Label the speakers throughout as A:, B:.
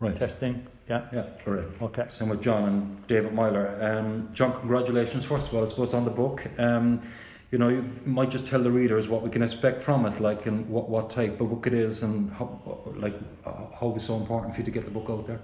A: Right.
B: Testing. Yeah.
A: Yeah, correct.
B: Okay.
A: Same with John and David Meyler. Um, John, congratulations first of all, I suppose, on the book. Um, you know, you might just tell the readers what we can expect from it, like, and what, what type of book it is, and how, like, uh, how it's so important for you to get the book out there.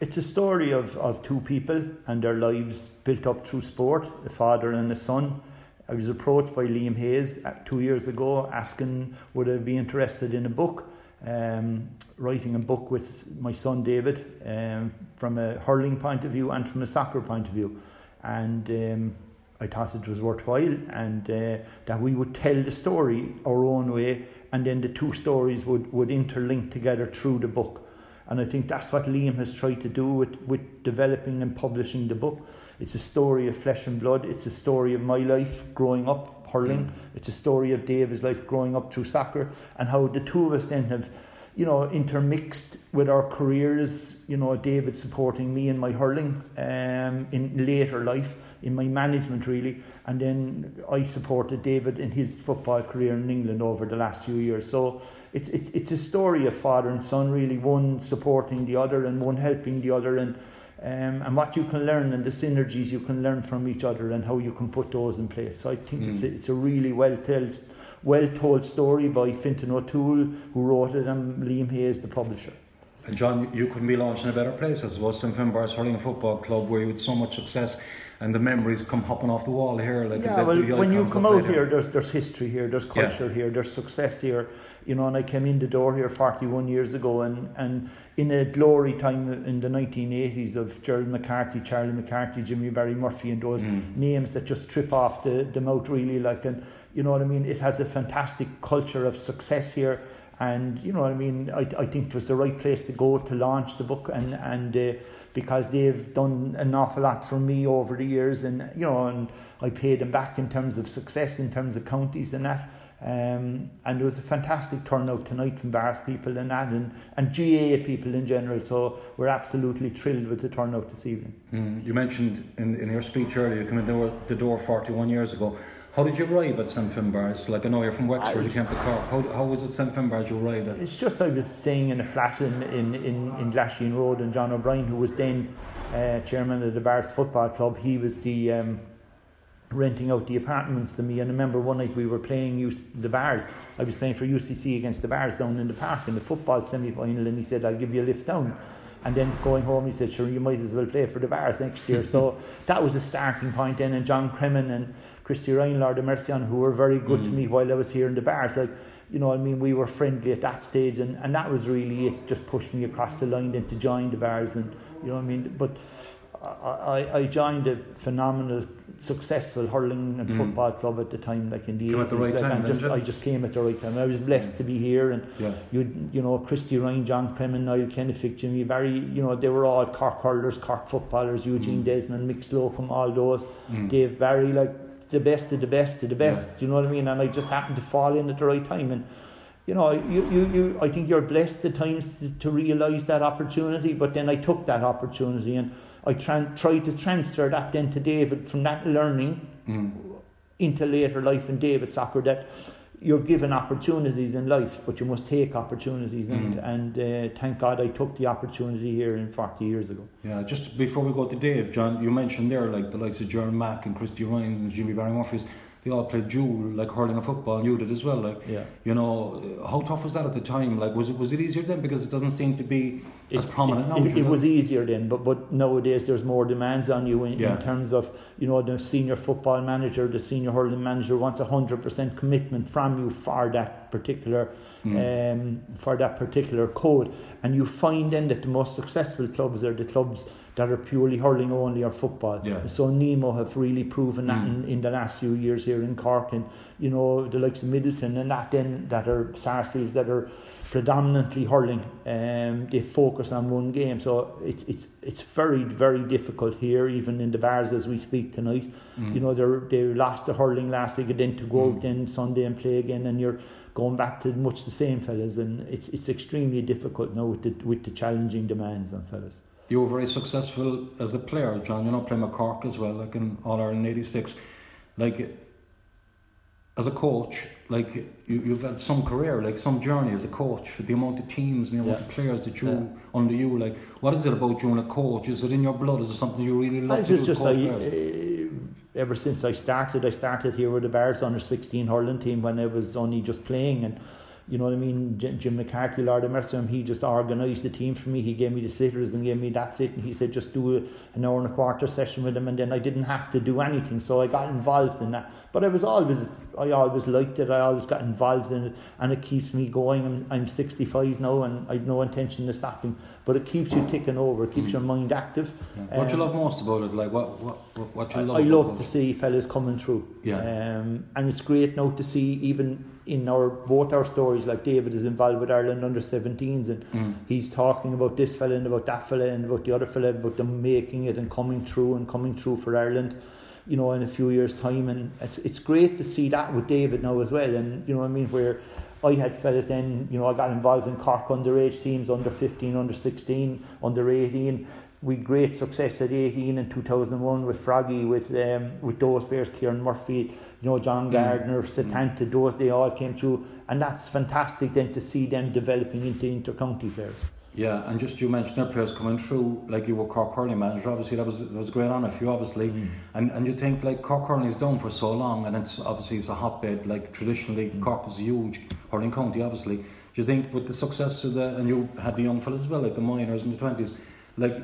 B: It's a story of, of two people and their lives built up through sport, a father and a son. I was approached by Liam Hayes uh, two years ago asking would I be interested in a book, um, writing a book with my son David um, from a hurling point of view and from a soccer point of view. And um, I thought it was worthwhile and uh, that we would tell the story our own way and then the two stories would, would interlink together through the book. And I think that's what Liam has tried to do with, with developing and publishing the book. It's a story of flesh and blood. It's a story of my life growing up hurling. Mm. It's a story of David's life growing up through soccer and how the two of us then have, you know, intermixed with our careers. You know, David supporting me in my hurling um, in later life, in my management really, and then I supported David in his football career in England over the last few years. So it's it's it's a story of father and son really, one supporting the other and one helping the other and. Um, and what you can learn and the synergies you can learn from each other and how you can put those in place. So I think mm. it's, a, it's a really well told, well told story by Fintan O'Toole, who wrote it, and Liam Hayes, the publisher.
A: And John, you couldn't be launched in a better place as well. St Finbarr's Hurling Football Club, where you had so much success and the memories come hopping off the wall here. Like
B: yeah, well, when you come out here, there's there's history here, there's culture yeah. here, there's success here. You know, and I came in the door here 41 years ago, and and in a glory time in the 1980s of Gerald McCarthy, Charlie McCarthy, Jimmy Barry Murphy, and those mm. names that just trip off the, the mouth really like and you know what I mean. It has a fantastic culture of success here. And you know what I mean. I, I think it was the right place to go to launch the book, and and uh, because they've done an awful lot for me over the years, and you know, and I paid them back in terms of success, in terms of counties and that. Um, and there was a fantastic turnout tonight from Barrs people and that, and, and GAA people in general. So we're absolutely thrilled with the turnout this evening.
A: Mm, you mentioned in, in your speech earlier, you came in the door, the door 41 years ago. How did you arrive at St Finbarr's? Like I know you're from Wexford, you came to Cork. How, how was it St Finbarr's you arrived at?
B: It's just I was staying in a flat in in in, in Glasheen Road, and John O'Brien, who was then uh, chairman of the Barrs Football Club, he was the um, renting out the apartments to me. And I remember one night we were playing the Barrs. I was playing for UCC against the Barrs down in the park in the football semi final, and he said, "I'll give you a lift down." And then going home, he said, "Sure, you might as well play for the Barrs next year." so that was a starting point. Then, and John Cremin and Christy Ryan, Lord of Mercy on, who were very good mm. to me while I was here in the Barrs, like you know, I mean, we were friendly at that stage, and, and that was really it. Just pushed me across the line then to join the Barrs, and you know, I mean, but I, I joined a phenomenal, successful hurling and mm. football club at the time, like in the
A: came 80s. Right
B: like,
A: time,
B: just, I just came at the right time. I was blessed to be here, and yeah. you you know, Christy Ryan, John Cremin, Niall Kennefick, Jimmy Barry, you know, they were all Cork hurlers, Cork footballers, Eugene mm. Desmond, Mick Slocum, all those, mm. Dave Barry, like the best of the best of the best. Yeah. You know what I mean? And I just happened to fall in at the right time, and you know, you, you, you I think you're blessed at times to, to realise that opportunity, but then I took that opportunity and I tra- tried to transfer that then to David from that learning mm. into later life in David soccer that you're given opportunities in life, but you must take opportunities. Mm. And, and uh, thank God I took the opportunity here in 40 years ago.
A: Yeah, just before we go to Dave, John, you mentioned there like the likes of Jeremy Mack and Christy Ryan and Jimmy Barry Murphys they all played dual like hurling and football, and you did as well. Like,
B: Yeah.
A: you know, how tough was that at the time? Like, was it was it easier then because it doesn't seem to be as prominent
B: it,
A: now?
B: It, it was easier then, but but nowadays there's more demands on you in,
A: Yeah.
B: in terms of you know the senior football manager, the senior hurling manager wants hundred percent commitment from you for that particular
A: Mm.
B: um, for that particular code, and you find then that the most successful clubs are the clubs that are purely hurling only or football.
A: Yeah.
B: So Nemo have really proven that
A: Mm.
B: in, in the last few years here in Cork, and you know the likes of Midleton and that then that are Sarsfields that are predominantly hurling. Um, they focus on one game, so it's it's it's very very difficult here, even in the Barrs as we speak tonight.
A: Mm.
B: You know they they lost the hurling last week, and then to go
A: Mm.
B: out then Sunday and play again, and you're going back to much the same fellas, and it's it's extremely difficult now with the with the challenging demands on fellas.
A: You were very successful as a player, John. You know, playing with Cork as well, like in All Ireland '86. Like as a coach, like you, you've had some career, like some journey as a coach. The amount of teams, and the amount
B: Yeah.
A: of players that you
B: Yeah.
A: under you. Like, what is it about you and a coach? Is it in your blood? Is it something you really love
B: I
A: to do?
B: just, like, uh, ever since I started, I started here with the Barrs under 16 hurling team when I was only just playing. And you know what I mean? Jim McCarthy, Lord of Mercy, he just organised the team for me. He gave me the slitters and gave me that's it. And he said, just do an hour and a quarter session with him. And then I didn't have to do anything. So I got involved in that. But I was always, I always liked it. I always got involved in it. And it keeps me going. I'm, I'm 65 now and I've no intention of stopping. But it keeps you ticking over. It keeps your mind active.
A: Yeah. What you
B: um,
A: love most about it? Like, what what what, what you
B: I,
A: love?
B: I
A: about
B: love
A: it?
B: to see fellas coming through.
A: Yeah.
B: Um, and it's great now to see even in our both our stories, like David is involved with Ireland under 17s and
A: Mm.
B: he's talking about this fella and about that fella and about the other fella, about them making it and coming through and coming through for Ireland, you know, in a few years' time. And it's it's great to see that with David now as well. And you know what I mean, where I had fellas then, you know, I got involved in Cork underage teams, under 15, under 16, under 18. We had great success at 18 in 2001 with Froggy, with um, with those players, Kieran Murphy, you know, John Gardiner, Setanta, those, they all came through. And that's fantastic then to see them developing into inter-county players.
A: Yeah, and just you mentioned their players coming through, like you were Cork hurling manager. Obviously, that was that was a great honour for you, obviously.
B: Mm.
A: And and you think like Cork hurling is done for so long, and it's obviously it's a hotbed. Like traditionally,
B: Mm.
A: Cork was a huge hurling county. Obviously, do you think with the success of the and you had the young fellas as well, like the minors in the twenties, like,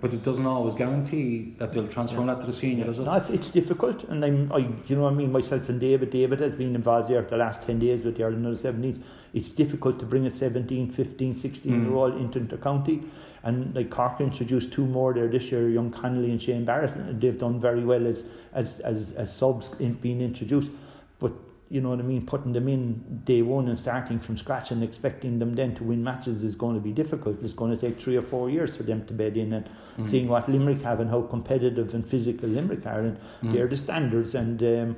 A: but it doesn't always guarantee that they'll transfer that to the senior, does it?
B: No, it's, it's difficult, and I'm, I, you know, I mean, myself and David. David has been involved there for the last ten days with the Ireland under seventies. It's difficult to bring a 17, 15, 16
A: Mm.
B: year old into the county, and like Cork introduced two more there this year, young Connolly and Shane Barrett. And they've done very well as as as, as subs in being introduced, but. You know what I mean? Putting them in day one and starting from scratch and expecting them then to win matches is going to be difficult. It's going to take three or four years for them to bed in and
A: Mm.
B: seeing what Limerick have and how competitive and physical Limerick are. And
A: Mm.
B: they're the standards and um,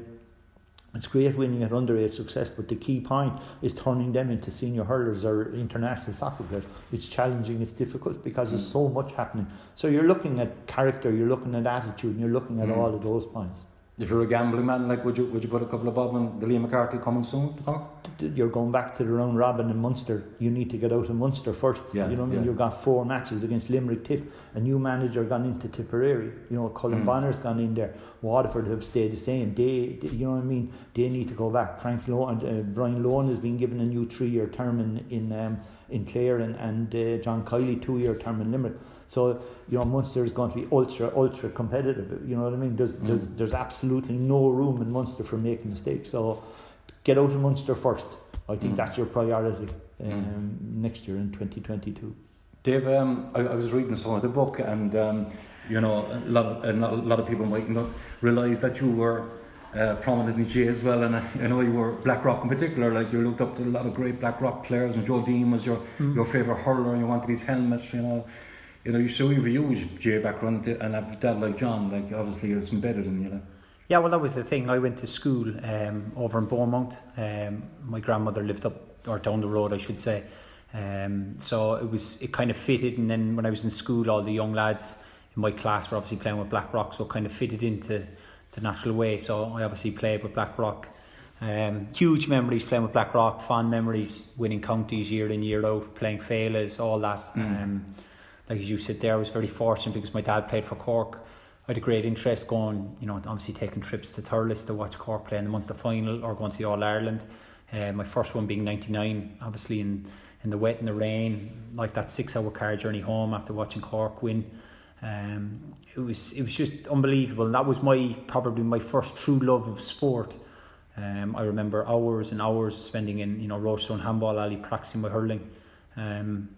B: it's great winning at underage success but the key point is turning them into senior hurlers or international soccer players it's challenging it's difficult because there's so much happening so you're looking at character you're looking at attitude and you're looking at
A: Mm.
B: all of those points
A: If you're a gambling man, like would you would you put a couple of bob on the Liam McCarthy coming soon to Cork?
B: you're going back to the round robin in Munster. You need to get out of Munster first.
A: Yeah,
B: you know what I mean? you've got four matches against Limerick Tip a new manager gone into Tipperary. You know Colm
A: Mm.
B: Bonnar's gone in there. Waterford have stayed the same. They, they you know what I mean? They need to go back. Frank Lohan uh, Brian Lohan has been given a new three year term in in um, in Clare and, and uh, John Kiely two year term in Limerick so you know Munster is going to be ultra ultra competitive you know what I mean there's
A: Mm.
B: there's there's absolutely no room in Munster for making mistakes so get out of Munster first I think
A: Mm.
B: that's your priority um,
A: Mm.
B: next year in 2022
A: Dave, um, I, I was reading some of the book, and um, you know, a lot, of, a lot- a lot of people might not realise that you were uh, prominent in G as well, and I, you know, you were Blackrock in particular. Like you looked up to a lot of great Blackrock players, and Joe Deane was your your favourite hurler, and you wanted his helmets. You know, you know, you so you have a huge J background, and have a dad like John. Like obviously, it's embedded in you. Know.
C: Yeah, well, that was the thing. I went to school um, over in Beaumont. Um, my grandmother lived up or down the road, I should say. Um, so it was it kind of fitted. And then when I was in school, all the young lads in my class were obviously playing with Blackrock, so it kind of fitted into the natural way. So I obviously played with Blackrock. Um, huge memories playing with Blackrock, fond memories, winning counties year in year out, playing failures, all that. Um, like as you said there, I was very fortunate because my dad played for Cork I had a great interest going, you know, obviously taking trips to Thurles to watch Cork play in the Munster final or going to the All Ireland. Uh, my first one being '99, obviously in in the wet and the rain, like that six-hour car journey home after watching Cork win. Um, it was it was just unbelievable, and that was my probably my first true love of sport. Um, I remember hours and hours of spending in you know Rochestown Handball Alley practicing my hurling. Um,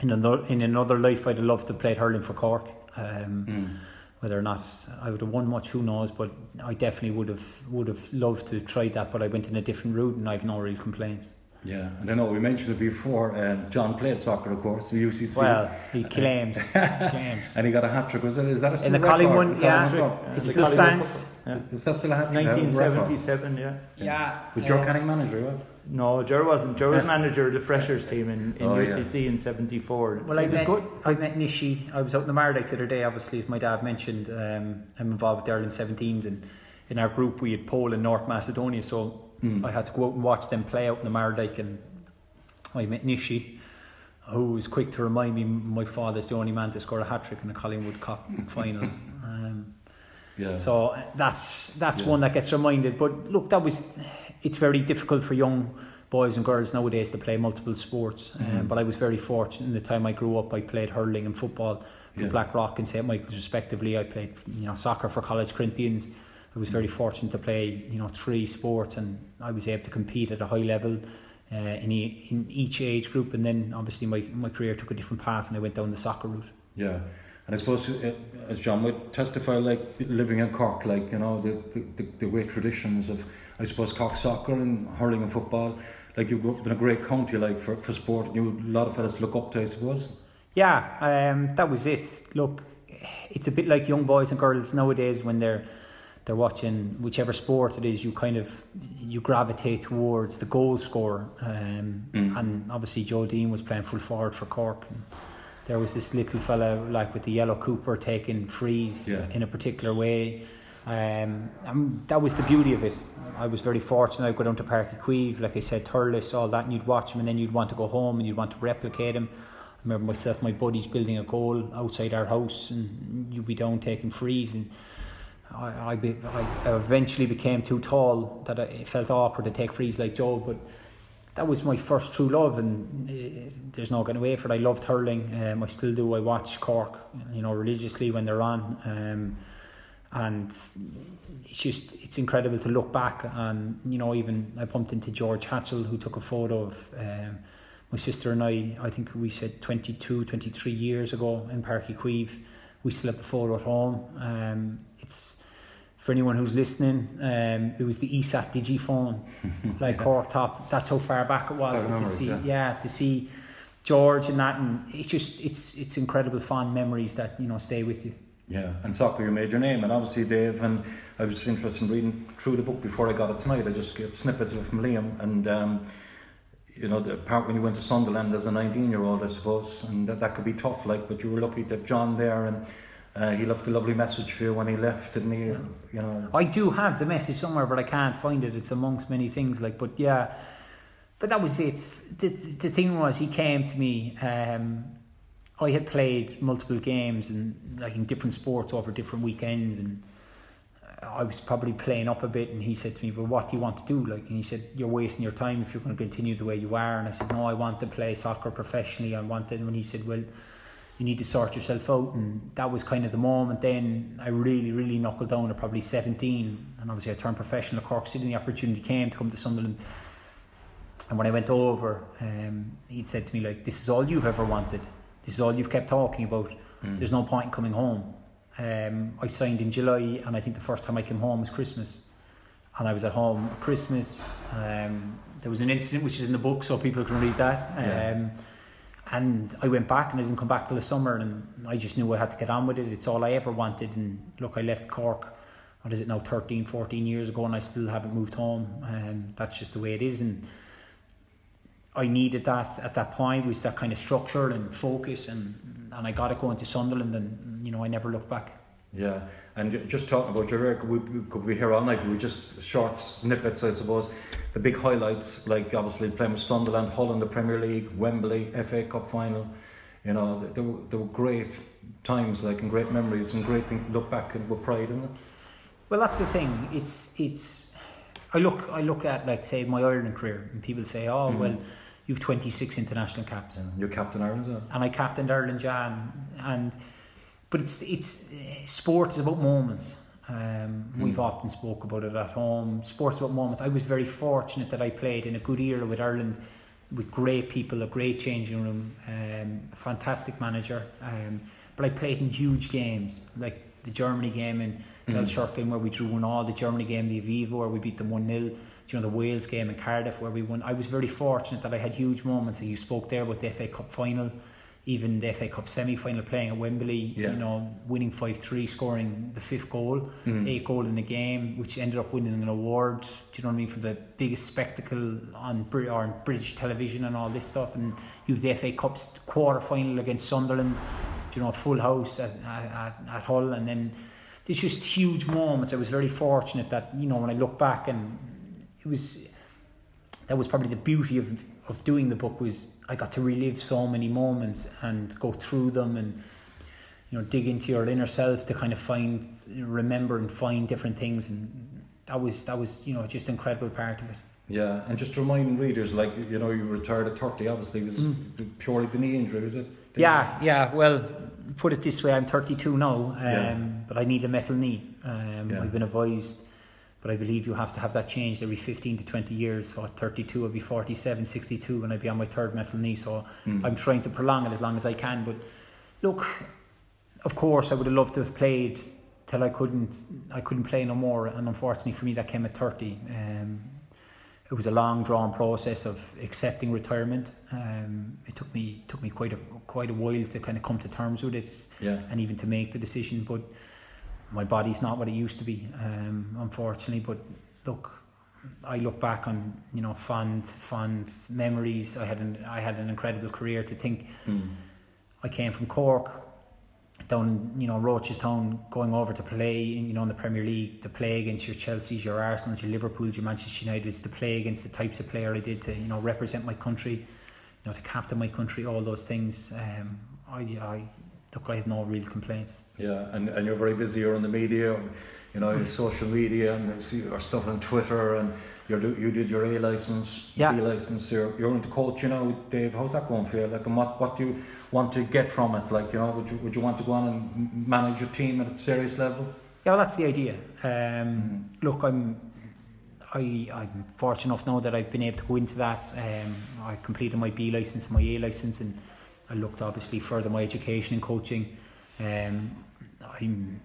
C: in another in another life, I'd have loved to play hurling for Cork. Um, mm. Whether or not I would have won much, who knows? But I definitely would have would have loved to try that. But I went in a different route, and I've no real complaints.
A: Yeah, and I know we mentioned it before. Um, John played soccer, of course, for UCC.
C: Well, he claims, claims,
A: and he got a hat trick. Was it? Is that a
C: in the Colin one? Yeah, yeah, it still stands.
A: Yeah. Is that still a hat
B: trick? 1977, yeah.
C: Yeah.
A: Was Joe uh, Canning manager? Was?
B: No, Joe wasn't. Joe was manager of the freshers team in, in oh, UCC yeah. in '74.
C: Well, I met, good. I met Nishi. I was out in the Mardyke the other day. Obviously, as my dad mentioned, um, I'm involved with the Ireland 17s, and in our group we had Poland, North Macedonia. So mm. I had to go out and watch them play out in the Mardyke, and I met Nishi, who was quick to remind me my father's the only man to score a hat trick in a Collingwood Cup final. Um, yeah. So that's that's yeah. one that gets reminded. But look, that was it's very difficult for young boys and girls nowadays to play multiple sports. Um, mm-hmm. Um, but I was very fortunate in the time I grew up. I played hurling and football for yeah. Blackrock and St Michael's respectively. I played you know soccer for College Corinthians. I was very fortunate to play you know three sports and I was able to compete at a high level. Uh, in, e- in each age group, and then obviously my, my career took a different path, and I went down the soccer route.
A: Yeah, and I suppose, uh, as John would testify, like living in Cork, like you know the the, the, great traditions of I suppose Cork soccer and hurling and football. Like you've been a great county, like for, for sport. And you a lot of fellas to look up to, I suppose.
C: Yeah, um, that was it. Look, it's a bit like young boys and girls nowadays when they're they're watching whichever sport it is. You kind of you gravitate towards the goal scorer, um, mm. and obviously Joe Deane was playing full forward for Cork. And, there was this little fella like with the yellow Cooper taking frees yeah. in a particular way. Um, and that was the beauty of it. I was very fortunate. I'd go down to Uí Chaoimh, like I said, Thurles, all that, and you'd watch him, and then you'd want to go home and you'd want to replicate him. I remember myself, my buddies building a goal outside our house, and you'd be down taking frees. And I, I, be, I eventually became too tall that it felt awkward to take frees like Joe, but that was my first true love, and uh, there's no getting away from it. I loved hurling. Um, I still do. I watch Cork, you know, religiously when they're on. Um, and it's just it's incredible to look back and you know even I bumped into George Hatchell who took a photo of um, my sister and I I think we said 22 23 years ago in Uí Chaoimh we still have the photo at home. Um, it's for anyone who's listening um, it was the ESAT Digifone like Cork top. That's how far back it was. Remember, to see yeah. yeah to see George and that and it's just it's it's incredible fond memories that you know stay with you.
A: Yeah, and soccer, you made your name, and obviously, Dave, and I was just interested in reading through the book before I got it tonight. I just get snippets of it from Liam, and um, you know, the part when you went to Sunderland as a 19 year old, I suppose, and that, that could be tough, like, but you were lucky to have John there, and uh, he left a lovely message for you when he left, didn't he? You know,
C: I do have the message somewhere, but I can't find it. It's amongst many things, like, but yeah, but that was it. The, the thing was, he came to me. Um, I had played multiple games and like in different sports over different weekends and I was probably playing up a bit and he said to me, Well what do you want to do? Like and he said, You're wasting your time if you're going to continue the way you are and I said, No, I want to play soccer professionally. I wanted and when he said, Well, you need to sort yourself out and that was kind of the moment then I really, really knuckled down at probably seventeen and obviously I turned professional at Cork City and the opportunity came to come to Sunderland. And when I went over, um, he'd said to me like, This is all you've ever wanted this is all you've kept talking about. Mm. There's no point in coming home. Um, I signed in July, and I think the first time I came home was Christmas. And I was at home at Christmas. Um, there was an incident which is in the book, so people can read that. Yeah. Um, and I went back, and I didn't come back till the summer, and I just knew I had to get on with it. It's all I ever wanted. And look, I left Cork. What is it now? 13, 14 years ago, and I still haven't moved home. Um, that's just the way it is. And I needed that at that point was that kind of structure and focus and and I got it going to Sunderland and you know I never looked back.
A: Yeah, and just talking about your career, could we, could be here all night? We just short snippets, I suppose. The big highlights, like obviously playing with Sunderland, Hull in the Premier League, Wembley, FA Cup final. you know, there were, there were great times, like and great memories and great things to look back and with pride, isn't it?
C: Well, that's the thing. It's it's. I look I look at like say my Ireland career, and people say, "Oh, mm-hmm. well, you've twenty six international caps." Yeah,
A: you're captain Ireland, well.
C: and I captained Ireland, Jan, and but it's it's sport is about moments. Um, mm. We've often spoke about it at home. Sports about moments. I was very fortunate that I played in a good era with Ireland, with great people, a great changing room, um, a fantastic manager. Um, but I played in huge games like the Germany game and the mm. short game where we drew one all, the Germany game, the Aviva where we beat them 1 0, you know, the Wales game in Cardiff where we won. I was very fortunate that I had huge moments. You spoke there about the FA Cup final, even the FA Cup semi final playing at Wembley, yeah. you know, winning 5 3, scoring the fifth goal, mm. eight goal in the game, which ended up winning an award, do you know what I mean, for the biggest spectacle on, or on British television and all this stuff. And you have the FA Cup quarter final against Sunderland, you know, full house at, at, at Hull, and then there's just huge moments. I was very fortunate that you know when I look back and it was that was probably the beauty of of doing the book was I got to relive so many moments and go through them and you know dig into your inner self to kind of find remember and find different things and that was that was you know just an incredible part of it.
A: Yeah, and just to remind readers, like you know, you retired at thirty. Obviously, it was mm. purely the knee injury, was it?
C: yeah, yeah. Well, put it this way, I'm 32 now, um, yeah. but I need a metal knee. Um, yeah. I've been advised, but I believe you have to have that changed every 15 to 20 years. So at 32, I'll be 47, 62 when I be on my third metal knee. So mm. I'm trying to prolong it as long as I can. But look, of course, I would have loved to have played till I couldn't. I couldn't play no more, and unfortunately for me, that came at 30. Um, it was a long drawn process of accepting retirement. Um, it took me took me quite a quite a while to kind of come to terms with it,
A: yeah.
C: and even to make the decision. But my body's not what it used to be, um, unfortunately. But look, I look back on you know fond fond memories. I had an I had an incredible career. To think,
A: mm.
C: I came from Cork down you know Rochestown going over to play you know in the Premier League to play against your Chelsea's your Arsenal's your Liverpool's your Manchester United's to play against the types of player I did to you know represent my country you know to captain my country all those things um, I, I look I have no real complaints
A: yeah and, and you're very busy you're on the media you know social media and see our stuff on Twitter and you you did your A license
C: yeah.
A: B license you're, you're into coach you know Dave how's that going for you like and what, what do you want to get from it? Like, you know, would you, would you want to go on and manage your team at a serious level?
C: Yeah, well, that's the idea. Um, mm. Look, I'm I, I'm fortunate enough now that I've been able to go into that. Um, I completed my B license, my A license, and I looked obviously further my education and coaching. Um, I'm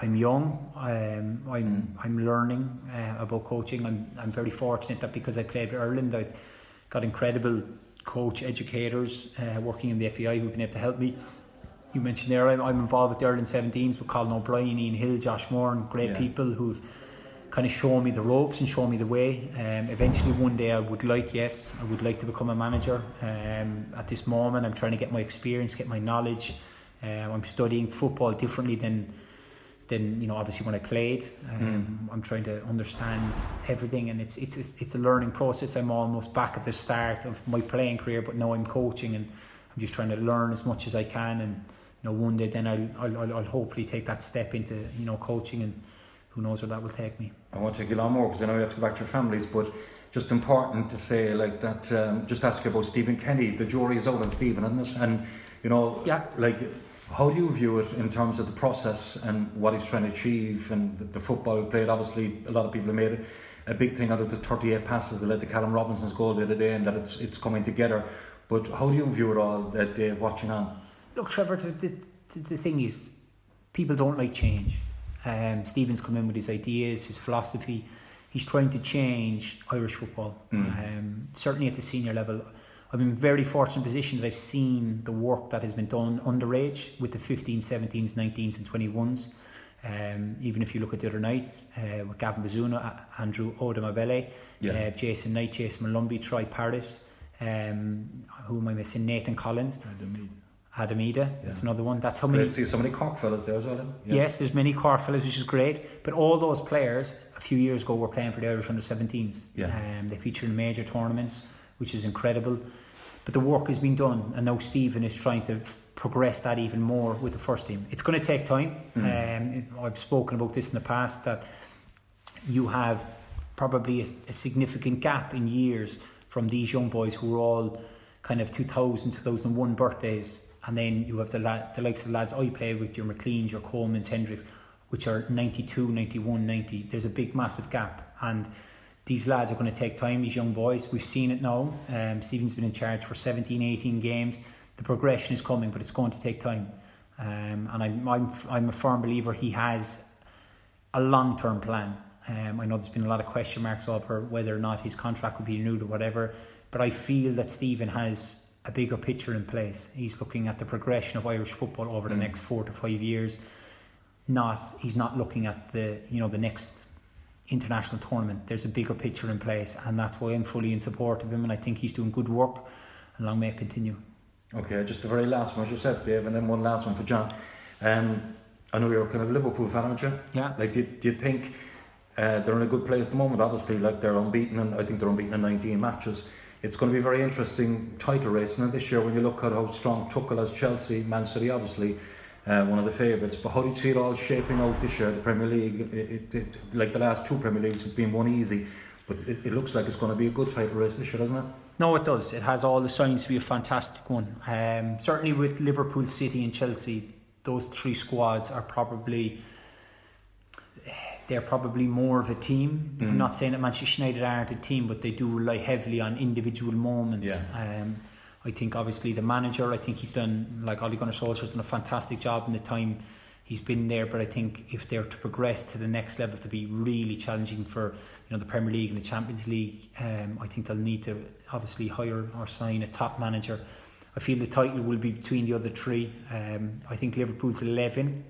C: I'm young. Um, I'm mm. I'm learning uh, about coaching. I'm I'm very fortunate that because I played with Ireland, I've got incredible coach educators uh, working in the FAI who've been able to help me. You mentioned there, I'm, I'm involved with the Ireland 17s with Colin O'Brien, Ian Hill, Josh Moore, and great people who've kind of shown me the ropes and shown me the way. Um, eventually, one day, I would like, yes, I would like to become a manager. Um, at this moment, I'm trying to get my experience, get my knowledge. Um, I'm studying football differently than than you know obviously when I played. Um, mm. I'm trying to understand everything, and it's it's it's a learning process. I'm almost back at the start of my playing career, but now I'm coaching, and I'm just trying to learn as much as I can. And you know, one day then I'll I'll, I'll hopefully take that step into you know coaching, and who knows where that will take me.
A: I won't take you long more because I know you have to go back to your families, but. Just important to say, like that. Um, just ask you about Stephen Kenny. The jury is out on Stephen, isn't it? And you know,
C: yeah,
A: like how do you view it in terms of the process and what he's trying to achieve and the, the football he played? Obviously, a lot of people have made it a big thing out of the 38 passes that led to Callum Robinson's goal the other day and that it's it's coming together. But how do you view it all, that Dave, watching on?
C: Look, Trevor, the, the, the thing is, people don't like change. Um, Stephen's come in with his ideas, his philosophy. He's trying to change Irish football, mm. um, certainly at the senior level. I'm in a very fortunate position that I've seen the work that has been done underage with the 15s, 17s, 19s, and 21s. Um, even if you look at the other night uh, with Gavin Bazunu, Andrew Omobamidele, yeah. uh, Jason Knight, Jason Molumby, Troy Parrott, um, who am I missing? Nathan Collins. Adam Idah, yeah. that's another one. That's how many.
A: See so many Cork fellas there as well.
C: Yeah. Yes, there's many Cork fellas, which is great. But all those players a few years ago were playing for the Irish under 17s.
A: Yeah.
C: Um, they feature in major tournaments, which is incredible. But the work has been done, and now Stephen is trying to f- progress that even more with the first team. It's going to take time. Mm. Um, I've spoken about this in the past that you have probably a, a, significant gap in years from these young boys who are all kind of 2000, 2001 birthdays. And then you have the, lad, the likes of the lads I played with, your McLeans, your Coleman's, Hendricks, which are 92, 91, 90. There's a big, massive gap. And these lads are going to take time, these young boys. We've seen it now. Um, Stephen's been in charge for 17, 18 games. The progression is coming, but it's going to take time. Um, and I'm, I'm, I'm a firm believer he has a long term plan. Um, I know there's been a lot of question marks over whether or not his contract would be renewed or whatever, but I feel that Stephen has a bigger picture in place. He's looking at the progression of Irish football over the mm. next four to five years. Not he's not looking at the you know the next international tournament. There's a bigger picture in place, and that's why I'm fully in support of him, and I think he's doing good work, and long may it continue.
A: Okay, just the very last one, as you said, Dave, and then one last one for John. Um, I know you're a kind of Liverpool fan, aren't you?
C: Yeah.
A: Like, do, do you think uh, they're in a good place at the moment? Obviously, like they're unbeaten, and I think they're unbeaten in 19 matches. It's going to be a very interesting title race, and this year when you look at how strong Tuchel has Chelsea, Man City, obviously uh, one of the favourites. But how do you see it all shaping out this year? The Premier League, it, it, it, like the last two Premier Leagues, have been one easy, but it, it looks like it's going to be a good title race this year, doesn't it?
C: No, it does. It has all the signs to be a fantastic one. Um, certainly with Liverpool, City, and Chelsea, those three squads are probably they're probably more of a team. Mm. I'm not saying that Manchester United aren't a team, but they do rely heavily on individual moments.
A: Yeah.
C: Um, I think obviously the manager, I think he's done like Ole Gunnar Solskjaer's done a fantastic job in the time he's been there. But I think if they're to progress to the next level, to be really challenging for you know the Premier League and the Champions League, um, I think they'll need to obviously hire or sign a top manager. I feel the title will be between the other three. Um, I think Liverpool's eleven.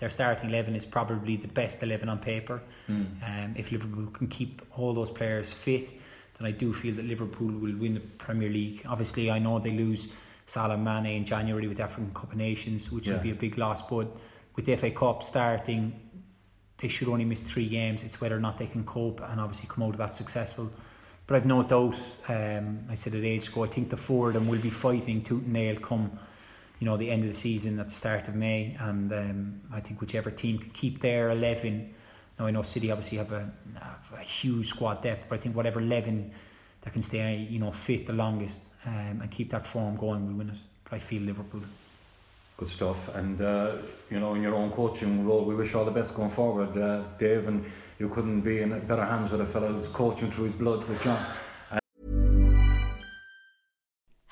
C: Their starting eleven is probably the best eleven on paper. Mm. Um, if Liverpool can keep all those players fit then I do feel that Liverpool will win the Premier League. Obviously, I know they lose Salah Mane in January with the African Cup of Nations, which yeah. will be a big loss. But with the FA Cup starting, they should only miss three games. It's whether or not they can cope and obviously come out of that successful. But I've no doubt, um, I said it age ago, I think the four of them will be fighting tooth and nail come you know the end of the season at the start of May and um, I think whichever team can keep their 11 now I know City obviously have a, have a huge squad depth, but I think whatever eleven that can stay, you know, fit the longest um, and keep that form going will win it. But I feel Liverpool.
A: Good stuff, and uh, you know, in your own coaching role, we wish all the best going forward, uh, Dave. And you couldn't be in better hands with a fellow who's coaching through his blood with John.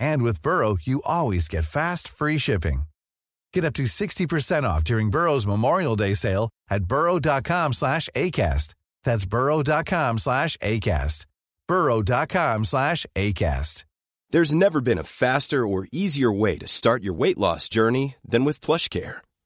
D: And with Burrow, you always get fast, free shipping. Get up to 60% off during Burrow's Memorial Day sale at burrow.com slash ACAST. That's burrow.com slash ACAST. burrow.com slash ACAST.
E: There's never been a faster or easier way to start your weight loss journey than with PlushCare.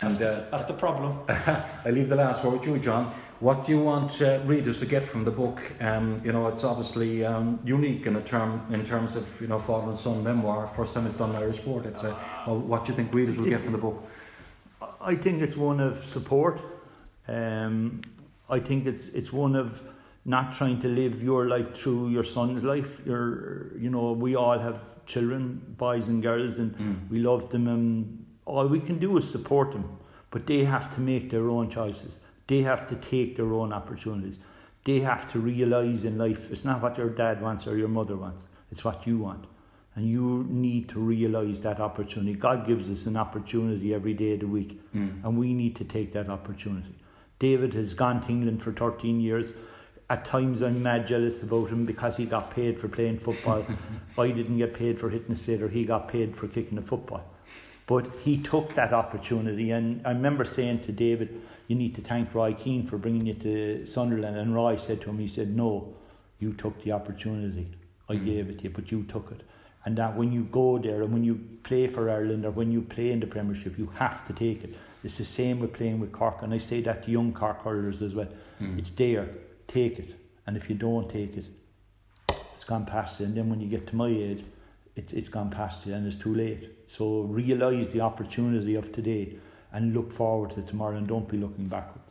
A: And uh,
C: That's the problem.
A: I leave the last word with you, John. What do you want uh, readers to get from the book? Um, you know, it's obviously um, unique in a term in terms of you know father and son memoir. First time it's done in Irish sport. It's a, well, what do you think readers will get from the book?
B: I think it's one of support. Um, I think it's it's one of not trying to live your life through your son's life. You're, you know, we all have children, boys and girls, and
A: Mm.
B: we love them, and all we can do is support them. But they have to make their own choices. They have to take their own opportunities. They have to realise in life it's not what your dad wants or your mother wants. It's what you want. And you need to realise that opportunity. God gives us an opportunity every day of the week, mm. and we need to take that opportunity. David has gone to England for 13 years. At times, I'm mad jealous about him because he got paid for playing football. I didn't get paid for hitting a sitter, he got paid for kicking a football. But he took that opportunity, and I remember saying to David, You need to thank Roy Keane for bringing you to Sunderland. And Roy said to him, He said, No, you took the opportunity. I mm-hmm. gave it to you, but you took it. And that when you go there and when you play for Ireland or when you play in the Premiership, you have to take it. It's the same with playing with Cork, and I say that to young Cork hurlers as well. Mm. It's there, take it. And if you don't take it, it's gone past you. And then when you get to my age, it's, it's gone past you and it's too late. So realise the opportunity of today and look forward to tomorrow and don't be looking backwards.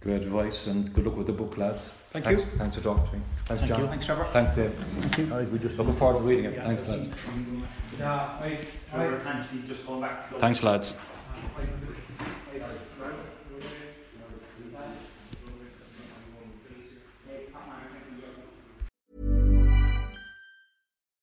A: Great advice and good luck with the book, lads.
C: Thank
A: thanks,
C: you.
A: Thanks for talking to me. Thanks,
C: Thank
A: John.
C: you. Thanks, Trevor.
A: Thanks, Dave.
B: All right, we just
A: Looking forward to reading it. Thanks, lads.
C: Yeah, I,
B: just hold back.
A: Thanks, lads.